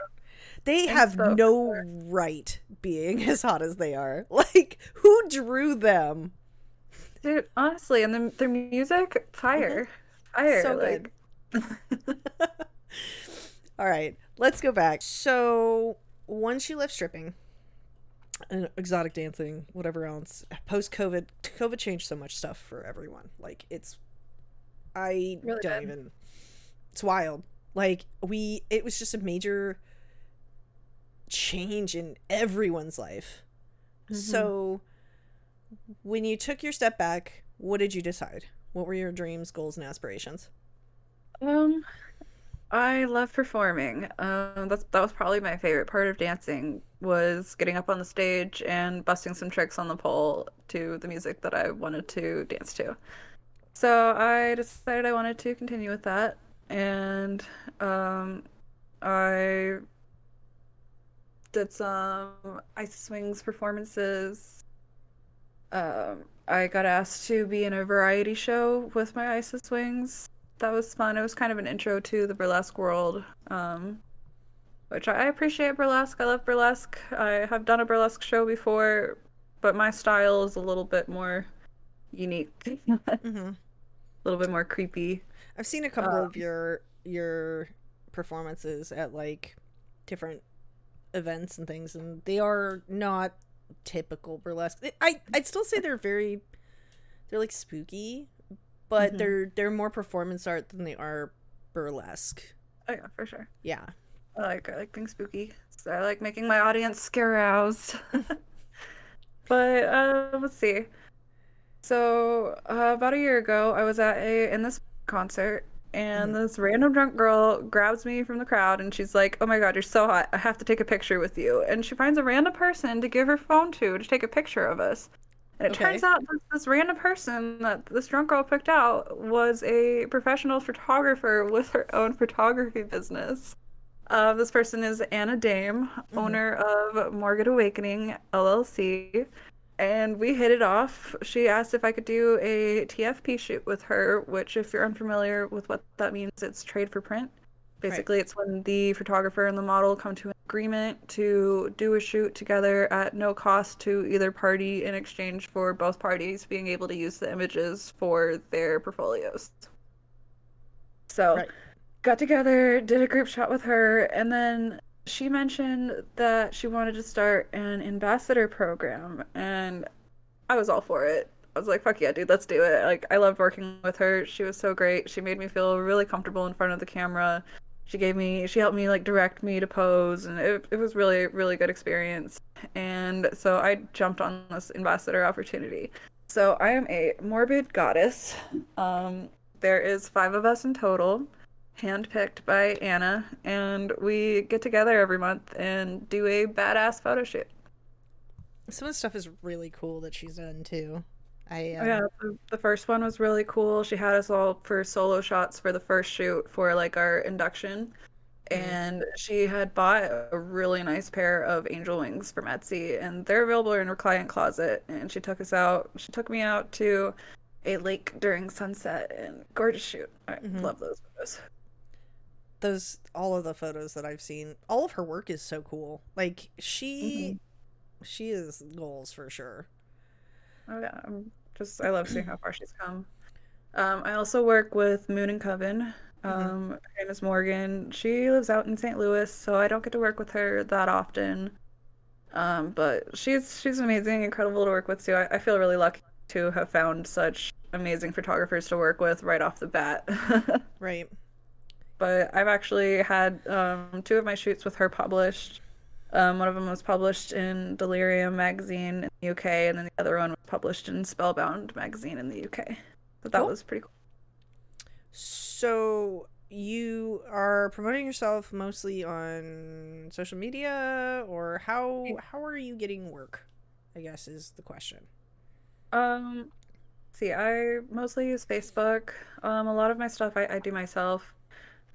they And have so no fair. right being as hot as they are. Like who drew them? Dude, honestly, and the, their music, fire. Mm-hmm. Fire. So like All right, let's go back. So once you left stripping and exotic dancing, whatever else, post COVID, COVID changed so much stuff for everyone. Like it's, I Really don't did. even. It's wild. Like we, it was just a major change in everyone's life. Mhm. So when you took your step back, what did you decide? What were your dreams, goals, and aspirations? Um, I love performing. Um, that's that was probably my favorite part of dancing was getting up on the stage and busting some tricks on the pole to the music that I wanted to dance to. So I decided I wanted to continue with that, and um, I did some Isis wings performances. Um, I got asked to be in a variety show with my Isis wings that was fun. It was kind of an intro to the burlesque world, um, which I appreciate burlesque. I love burlesque. I have done a burlesque show before, but my style is a little bit more unique, a Mm-hmm. little bit more creepy. I've seen a couple Um, of your your performances at like different events and things, and they are not typical burlesque. I I'd still say they're very they're like spooky, but Mhm. they're they're more performance art than they are burlesque. Oh yeah, for sure. Yeah. I like I like being spooky. So I like making my audience scare aroused. but uh, let's see. So uh, about a year ago, I was at a in this concert, and this random drunk girl grabs me from the crowd, and she's like, "Oh my God, you're so hot! I have to take a picture with you." And she finds a random person to give her phone to to take a picture of us. And it Okay. turns out that this random person that this drunk girl picked out was a professional photographer with her own photography business. Uh, this person is Anna Dame, owner of Morgan Awakening LLC. And we hit it off. She asked if I could do a TFP shoot with her, which, if you're unfamiliar with what that means, it's trade for print. Basically, it's when the photographer and the model come to an agreement to do a shoot together at no cost to either party in exchange for both parties being able to use the images for their portfolios. So, Right. got together, did a group shot with her, and then she mentioned that she wanted to start an ambassador program, and I was all for it. I was like, fuck yeah, dude, let's do it. Like, I loved working with her. She was so great. She made me feel really comfortable in front of the camera. She gave me, she helped me, like, direct me to pose, and it, it was really, really good experience. And so I jumped on this ambassador opportunity. So I am a morbid goddess. Um, there is five of us in total handpicked by Anna, and we get together every month and do a badass photo shoot. Some of the stuff is really cool that she's done too. I um, Oh, yeah, the, the first one was really cool. She had us all for solo shots for the first shoot for like our induction. And she had bought a really nice pair of angel wings from Etsy, and they're available in her client closet. And she took us out. She took me out to a lake during sunset, and gorgeous shoot. I Mhm. love those photos. Those all of the photos that I've seen, all of her work is so cool. Like she, she is goals for sure. Oh yeah, I'm just I love seeing how far she's come. Um, I also work with Moon and Coven. Um, her name is Morgan. She lives out in St. Louis, so I don't get to work with her that often. Um, but she's she's amazing, incredible to work with too. I, I feel really lucky to have found such amazing photographers to work with right off the bat. Right. But I've actually had um, two of my shoots with her published. Um, one of them was published in Delirium magazine in the UK, and then the other one was published in Spellbound magazine in the UK. But that Cool. was pretty cool. So you are promoting yourself mostly on social media, or how how are you getting work? I guess is the question. Um, see, I mostly use Facebook. Um, a lot of my stuff I, I do myself.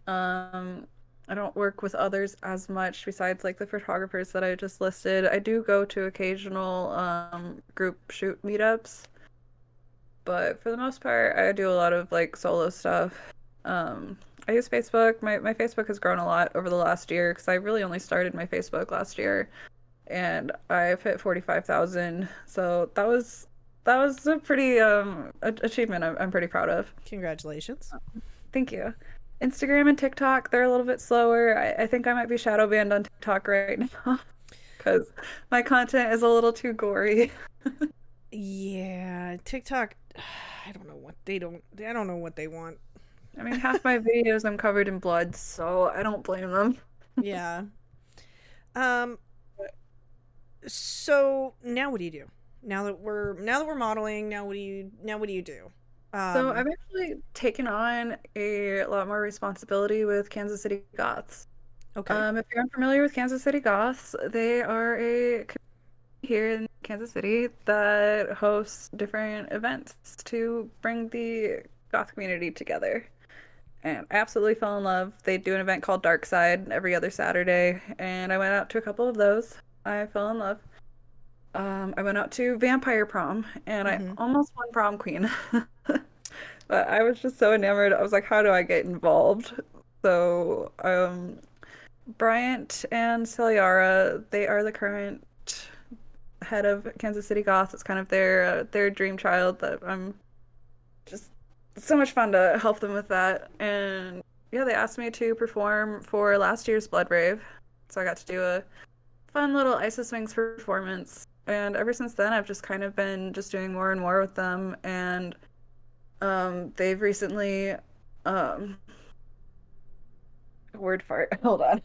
Um, I don't work with others as much besides like the photographers that I just listed. I do go to occasional um group shoot meetups. But for the most part, I do a lot of like solo stuff. Um, I use Facebook. My my Facebook has grown a lot over the last year because I really only started my Facebook last year, and I've hit forty five thousand. So that was that was a pretty um achievement I'm, I'm pretty proud of. Congratulations. Thank you. Instagram and TikTok, they're a little bit slower. I, I think I might be shadow banned on TikTok right now because my content is a little too gory. Yeah, TikTok. I don't know what they don't. I don't know what they want. I mean, half my videos I'm covered in blood, so I don't blame them. yeah. Um. So now what do you do? Now that we're now that we're modeling, now what do you now what do you do? Um, So I've actually taken on a lot more responsibility with Kansas City Goths. okay. Um, if you're unfamiliar with Kansas City Goths, they are a community here in Kansas City that hosts different events to bring the goth community together. And I absolutely fell in love. They do an event called Dark Side every other Saturday, and I went out to a couple of those. I fell in love. Um, I went out to Vampire Prom, and Mhm. I almost won prom queen. but I was just so enamored. I was like, how do I get involved? So, um, Bryant and Celiara, they are the current head of Kansas City Goth. It's kind of their uh, their dream child that I'm just so much fun to help them with that. And yeah, they asked me to perform for last year's Blood Rave. So I got to do a fun little Isis Wings performance. And ever since then, I've just kind of been just doing more and more with them. And um, they've recently um, word fart. Hold on.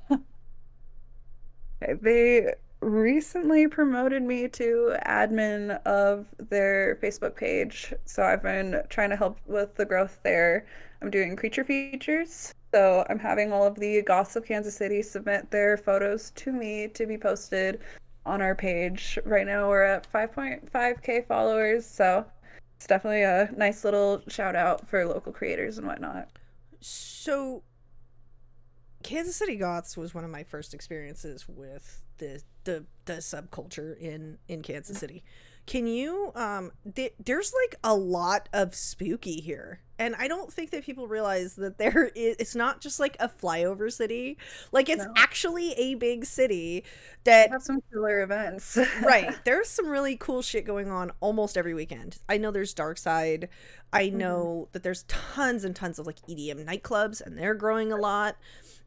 Okay, they recently promoted me to admin of their Facebook page. So I've been trying to help with the growth there. I'm doing creature features. So I'm having all of the goths of Kansas City submit their photos to me to be posted on our page. Right now we're at 5.5k followers, so it's definitely a nice little shout out for local creators and whatnot. So, Kansas City Goths was one of my first experiences with the the, the subculture in in Kansas City. Can you um th- there's like a lot of spooky here. And I don't think that people realize that there is it's not just like a flyover city. Like it's No. actually a big city that have some killer events. right. There's some really cool shit going on almost every weekend. I know there's Dark Side. I know that there's tons and tons of like EDM nightclubs and they're growing a lot.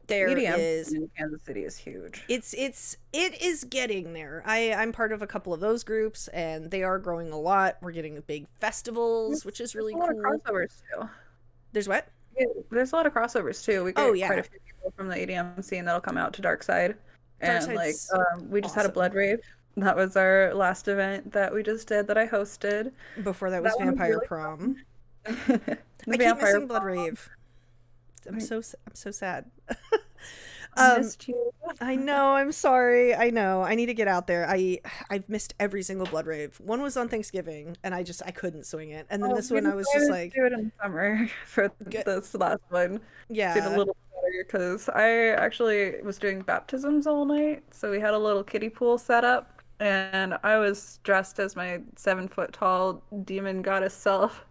There is EDM in Kansas City is huge. it's it's it is getting there. I I'm part of a couple of those groups and they are growing a lot. We're getting big festivals, which is really a lot cool. of crossovers too. There's what? Yeah, there's a lot of crossovers too. We get Oh, yeah. quite a few people from the EDM scene that'll come out to Dark Side. And like um, we just had a blood rave. That was our last event that we just did that I hosted. Before that was That was Vampire really Prom. the I keep missing Blood Rave. I'm so I'm so sad. I um, missed you. I know. I'm sorry. I know. I need to get out there. I I've missed every single blood rave. One was on Thanksgiving, and I just I couldn't swing it. And then Oh, this one, I was just like, do it in summer for Good. this last one. yeah, Did a little better because I actually was doing baptisms all night, so we had a little kiddie pool set up, and I was dressed as my seven foot tall demon goddess self.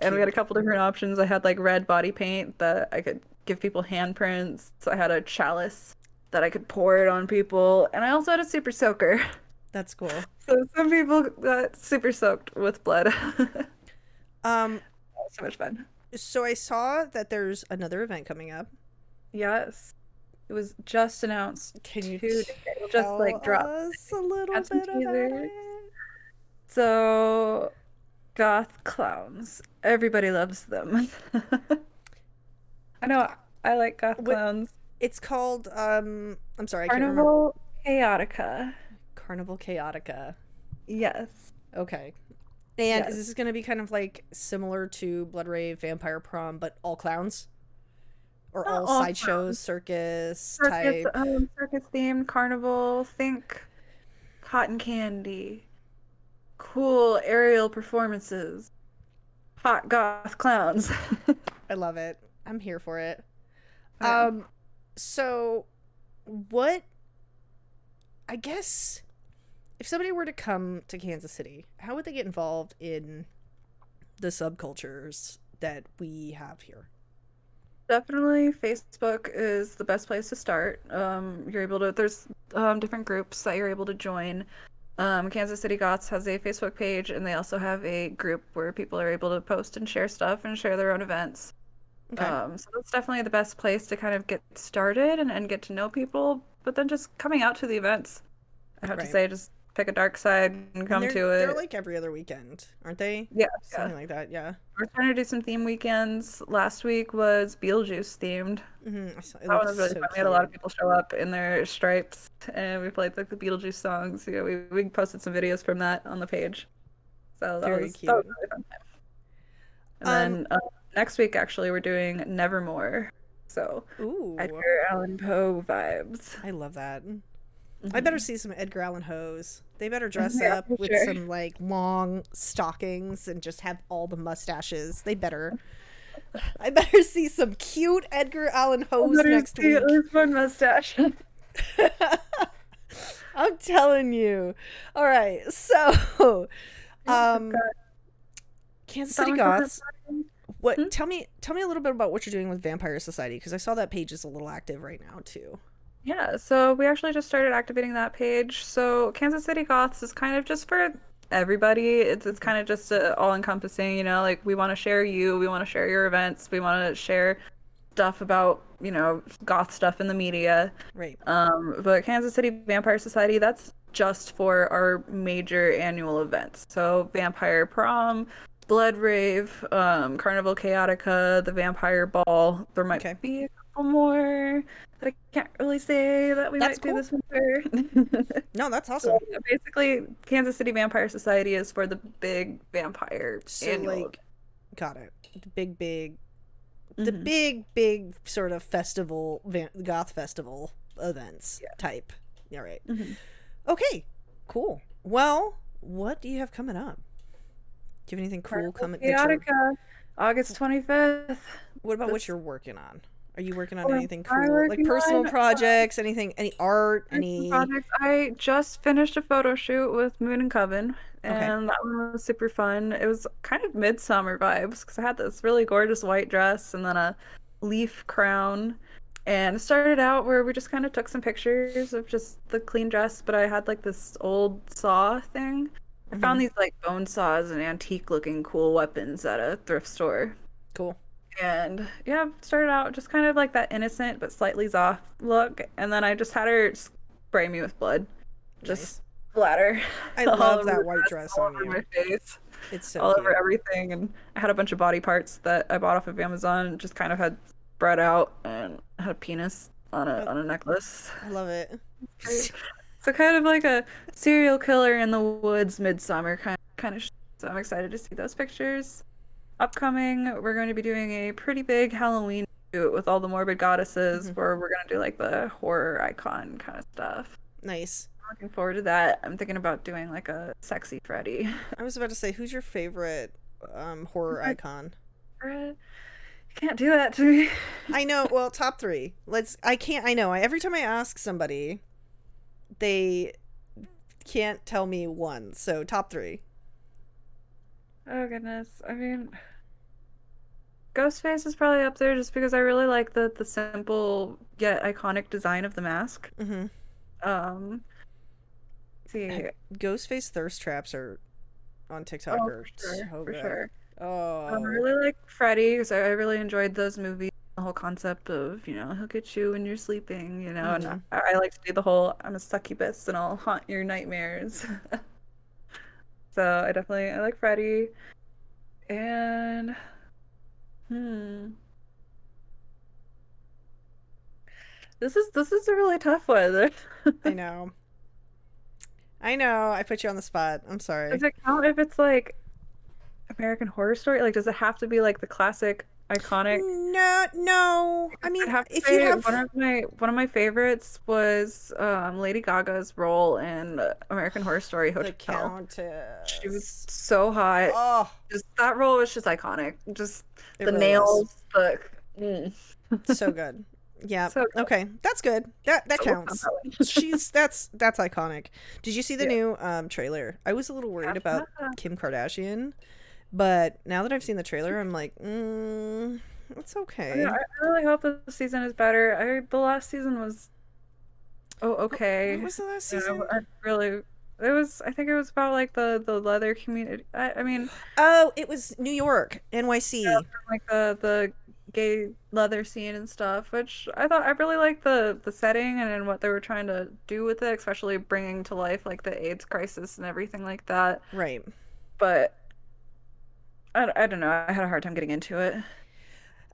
And we had a couple different options. I had like red body paint that I could give people handprints. So I had a chalice that I could pour it on people, and I also had a super soaker. That's cool. So some people got super soaked with blood. Um, so much fun. so I saw that there's another event coming up. Yes, it was just announced. Can you two just like dropped. us a little bit about it? So, goth clowns. Everybody loves them. I know. I like goth clowns. It's called um. I'm sorry, I can't remember. Carnival Chaotica. Carnival Chaotica. Yes. Okay. And Yes. is this going to be kind of like similar to Blood Rave, Vampire Prom, but all clowns? Or Not all all sideshows, circus Circus, type? um, circus themed carnival. Think cotton candy, cool aerial performances, hot goth clowns. I love it. I'm here for it. Um, so what? I guess if somebody were to come to Kansas City, how would they get involved in the subcultures that we have here? Definitely, Facebook is the best place to start. Um, you're able to, there's um, different groups that you're able to join. Um, Kansas City Goths has a Facebook page, and they also have a group where people are able to post and share stuff and share their own events. Okay. Um, so that's definitely the best place to kind of get started and, and get to know people. But then just coming out to the events, I have Right. to say, just pick a dark side and And come they're, to it. They're like every other weekend, aren't they? yeah, yeah. Something like that. Yeah. We're trying to do some theme weekends. Last week was Beetlejuice themed. Mm-hmm. It That was really so fun. We had a lot of people show up in their stripes, and we played like the Beetlejuice songs. Yeah, we we posted some videos from that on the page. So that Very was that was cute. really fun. And Um, then uh, next week, actually, we're doing Nevermore. So Ooh, Edgar Allan Poe vibes. I love that. I better Mhm. see some Edgar Allan Hoes. They better dress Yeah, up with sure. some like long stockings and just have all the mustaches. They better. I better see some cute Edgar Allan Hoes next see week. at least one mustache. I'm telling you. All right, so um, Kansas City Goths. What? Hmm? Tell me, tell me a little bit about what you're doing with Vampire Society because I saw that page is a little active right now too. Yeah, so we actually just started activating that page. So Kansas City Goths is kind of just for everybody. It's it's kind of just uh, all encompassing, you know, like we want to share you, we want to share your events, we want to share stuff about, you know, goth stuff in the media. Right. Um, but Kansas City Vampire Society, that's just for our major annual events. So Vampire Prom, Blood Rave, um, Carnival Chaotica, the Vampire Ball. There might Okay. be a couple more that I can't really say that we That's might cool. do this winter. No, that's awesome. yeah, basically, Kansas City Vampire Society is for the big vampire So annual. like, got it. The big, big, the Mhm. big, big sort of festival, van- goth festival events Yeah. type. All right. Mhm. Okay. Cool. Well, what do you have coming up? Do you have anything cool coming? Chaotica, August 25th. What about what you're working on? Are you working on anything cool, like personal on? Uh, projects? Anything? Any art? Any? projects. I just finished a photo shoot with Moon and Coven, Okay. and that one was super fun. It was kind of midsummer vibes because I had this really gorgeous white dress and then a leaf crown. And it started out where we just kind of took some pictures of just the clean dress, but I had like this old saw thing. I found these like bone saws and antique looking cool weapons at a thrift store. Cool. And yeah, started out just kind of like that innocent but slightly off look, and then I just had her spray me with blood, just splatter. I love that white dress all on over you. my face, It's so all cute. over everything, and I had a bunch of body parts that I bought off of Amazon, just kind of had spread out, and had a penis on a oh. on a necklace. I love it. So kind of like a serial killer in the woods, midsummer kind kind of. sh- So I'm excited to see those pictures. Upcoming, we're going to be doing a pretty big Halloween shoot with all the morbid goddesses, Mhm. where we're going to do like the horror icon kind of stuff. Nice. I'm looking forward to that. I'm thinking about doing like a sexy Freddy. I was about to say, who's your favorite um, horror icon? You can't do that to me. I know. Well, top three. Let's. I can't. I know. I, every time I ask somebody, they can't tell me one. So top three. Oh goodness. I mean Ghostface is probably up there just because I really like the the simple yet iconic design of the mask. Mm-hmm. Um see. Ghostface thirst traps are on TikTok Oh, are for sure, so for sure. Oh, I really like Freddy because I, really enjoyed those movies. The whole concept of, you know, he'll get you when you're sleeping, you know, Mhm. and I, I like to do the whole I'm a succubus and I'll haunt your nightmares. so I definitely I like Freddy. And hmm. This is this is a really tough one. I know. I know. I put you on the spot. I'm sorry. Does it count if it's like American Horror Story? Like, does it have to be like the classic, iconic? No, no. I mean, to if you have one of my one of my favorites was um, Lady Gaga's role in American Horror Story Hotel. the. Countess, She was so hot. Oh, Just that role was just iconic. Just it the really nails, the mm. so good. Yeah. So good. Okay, that's good. That that So counts. that. She's that's that's iconic. Did you see the Yeah. new um trailer? I was a little worried about Kim Kardashian, but now that I've seen the trailer, I'm like, mm, it's okay. Yeah, I I really hope the season is better. I the last season was oh okay. What was the last season? I really it was I think it was about like the the leather community. I, I mean Oh, it was New York, NYC. like the the gay leather scene and stuff, which I thought I really liked the the setting and, and what they were trying to do with it, especially bringing to life like the AIDS crisis and everything like that. Right. But I, I don't know. I had a hard time getting into it.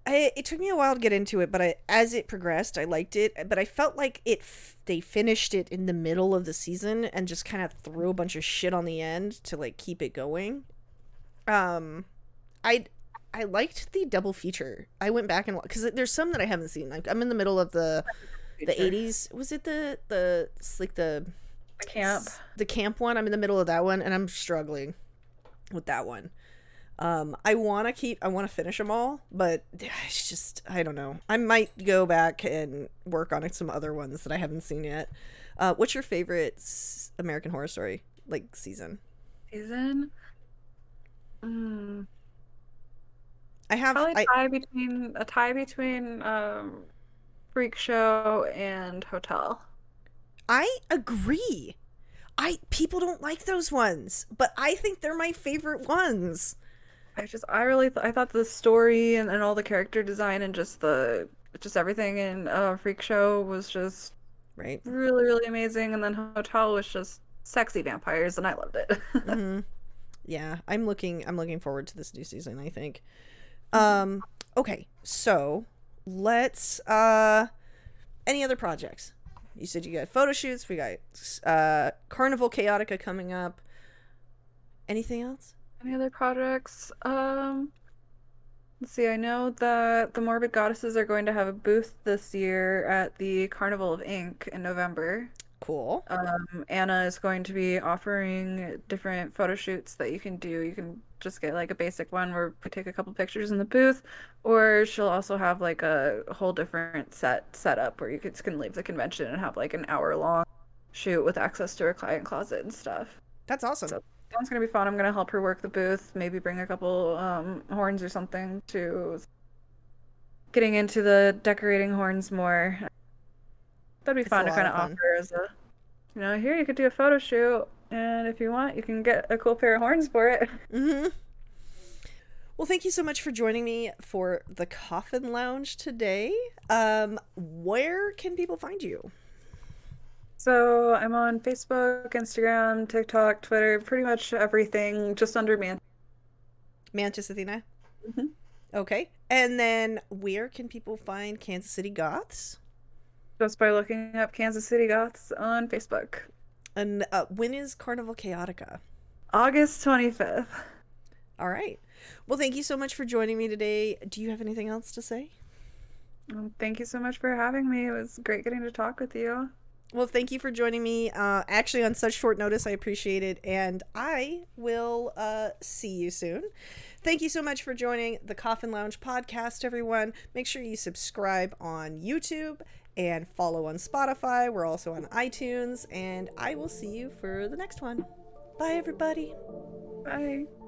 I, it took me a while to get into it, but I, as it progressed, I liked it. But I felt like it f- they finished it in the middle of the season and just kind of threw a bunch of shit on the end to like keep it going. Um, I I liked the double feature. I went back and because there's some that I haven't seen. Like I'm in the middle of the the Future. 80s. Was it the the like the The camp. the camp one? I'm in the middle of that one, and I'm struggling with that one. Um, I want to keep, I want to finish them all, but it's just, I don't know. I might go back and work on some other ones that I haven't seen yet. Uh, what's your favorite American Horror Story like season? Season. Mm, I have, probably I, tie between a tie between um, Freak Show and Hotel. I agree. I people don't like those ones, but I think they're my favorite ones. I just I really th- I thought the story and, and all the character design and just the just everything in uh, Freak Show was just Right. really really amazing and then Hotel was just sexy vampires and I loved it. hmm Yeah, I'm looking. I'm looking forward to this new season. I think. Um. Okay, so let's. Uh, any other projects? You said you got photo shoots. We got uh Carnival Chaotica coming up. Anything else? Any other projects? Um let's see, I know that the Morbid Goddesses are going to have a booth this year at the Carnival of Ink in November. Cool. Um, Anna is going to be offering different photo shoots that you can do. You can just get like a basic one where we take a couple pictures in the booth, or she'll also have like a whole different set setup where you can, can leave the convention and have like an hour long shoot with access to her client closet and stuff. That's awesome. So that one's gonna be fun. I'm gonna help her work the booth, maybe bring a couple um, horns or something to getting into the decorating horns more. That'd be It's fun to kind of offer as a, you know, here you could do a photo shoot, and if you want, you can get a cool pair of horns for it. Mm-hmm. Well, thank you so much for joining me for the Coffin Lounge today. Um, where can people find you? So I'm on Facebook, Instagram, TikTok, Twitter, pretty much everything, just under man. Mantis Athena. Mhm. Okay. And then where can people find Kansas City Goths? Just by looking up Kansas City Goths on Facebook. And uh, when is Carnival Chaotica? August 25th. All right. Well, thank you so much for joining me today. Do you have anything else to say? Um, Thank you so much for having me. It was great getting to talk with you. Well, thank you for joining me. Uh, actually, on such short notice, I appreciate it. And I will uh, see you soon. Thank you so much for joining the Coffin Lounge podcast, everyone. Make sure you subscribe on YouTube and follow on Spotify. We're also on iTunes. And I will see you for the next one. Bye, everybody. Bye.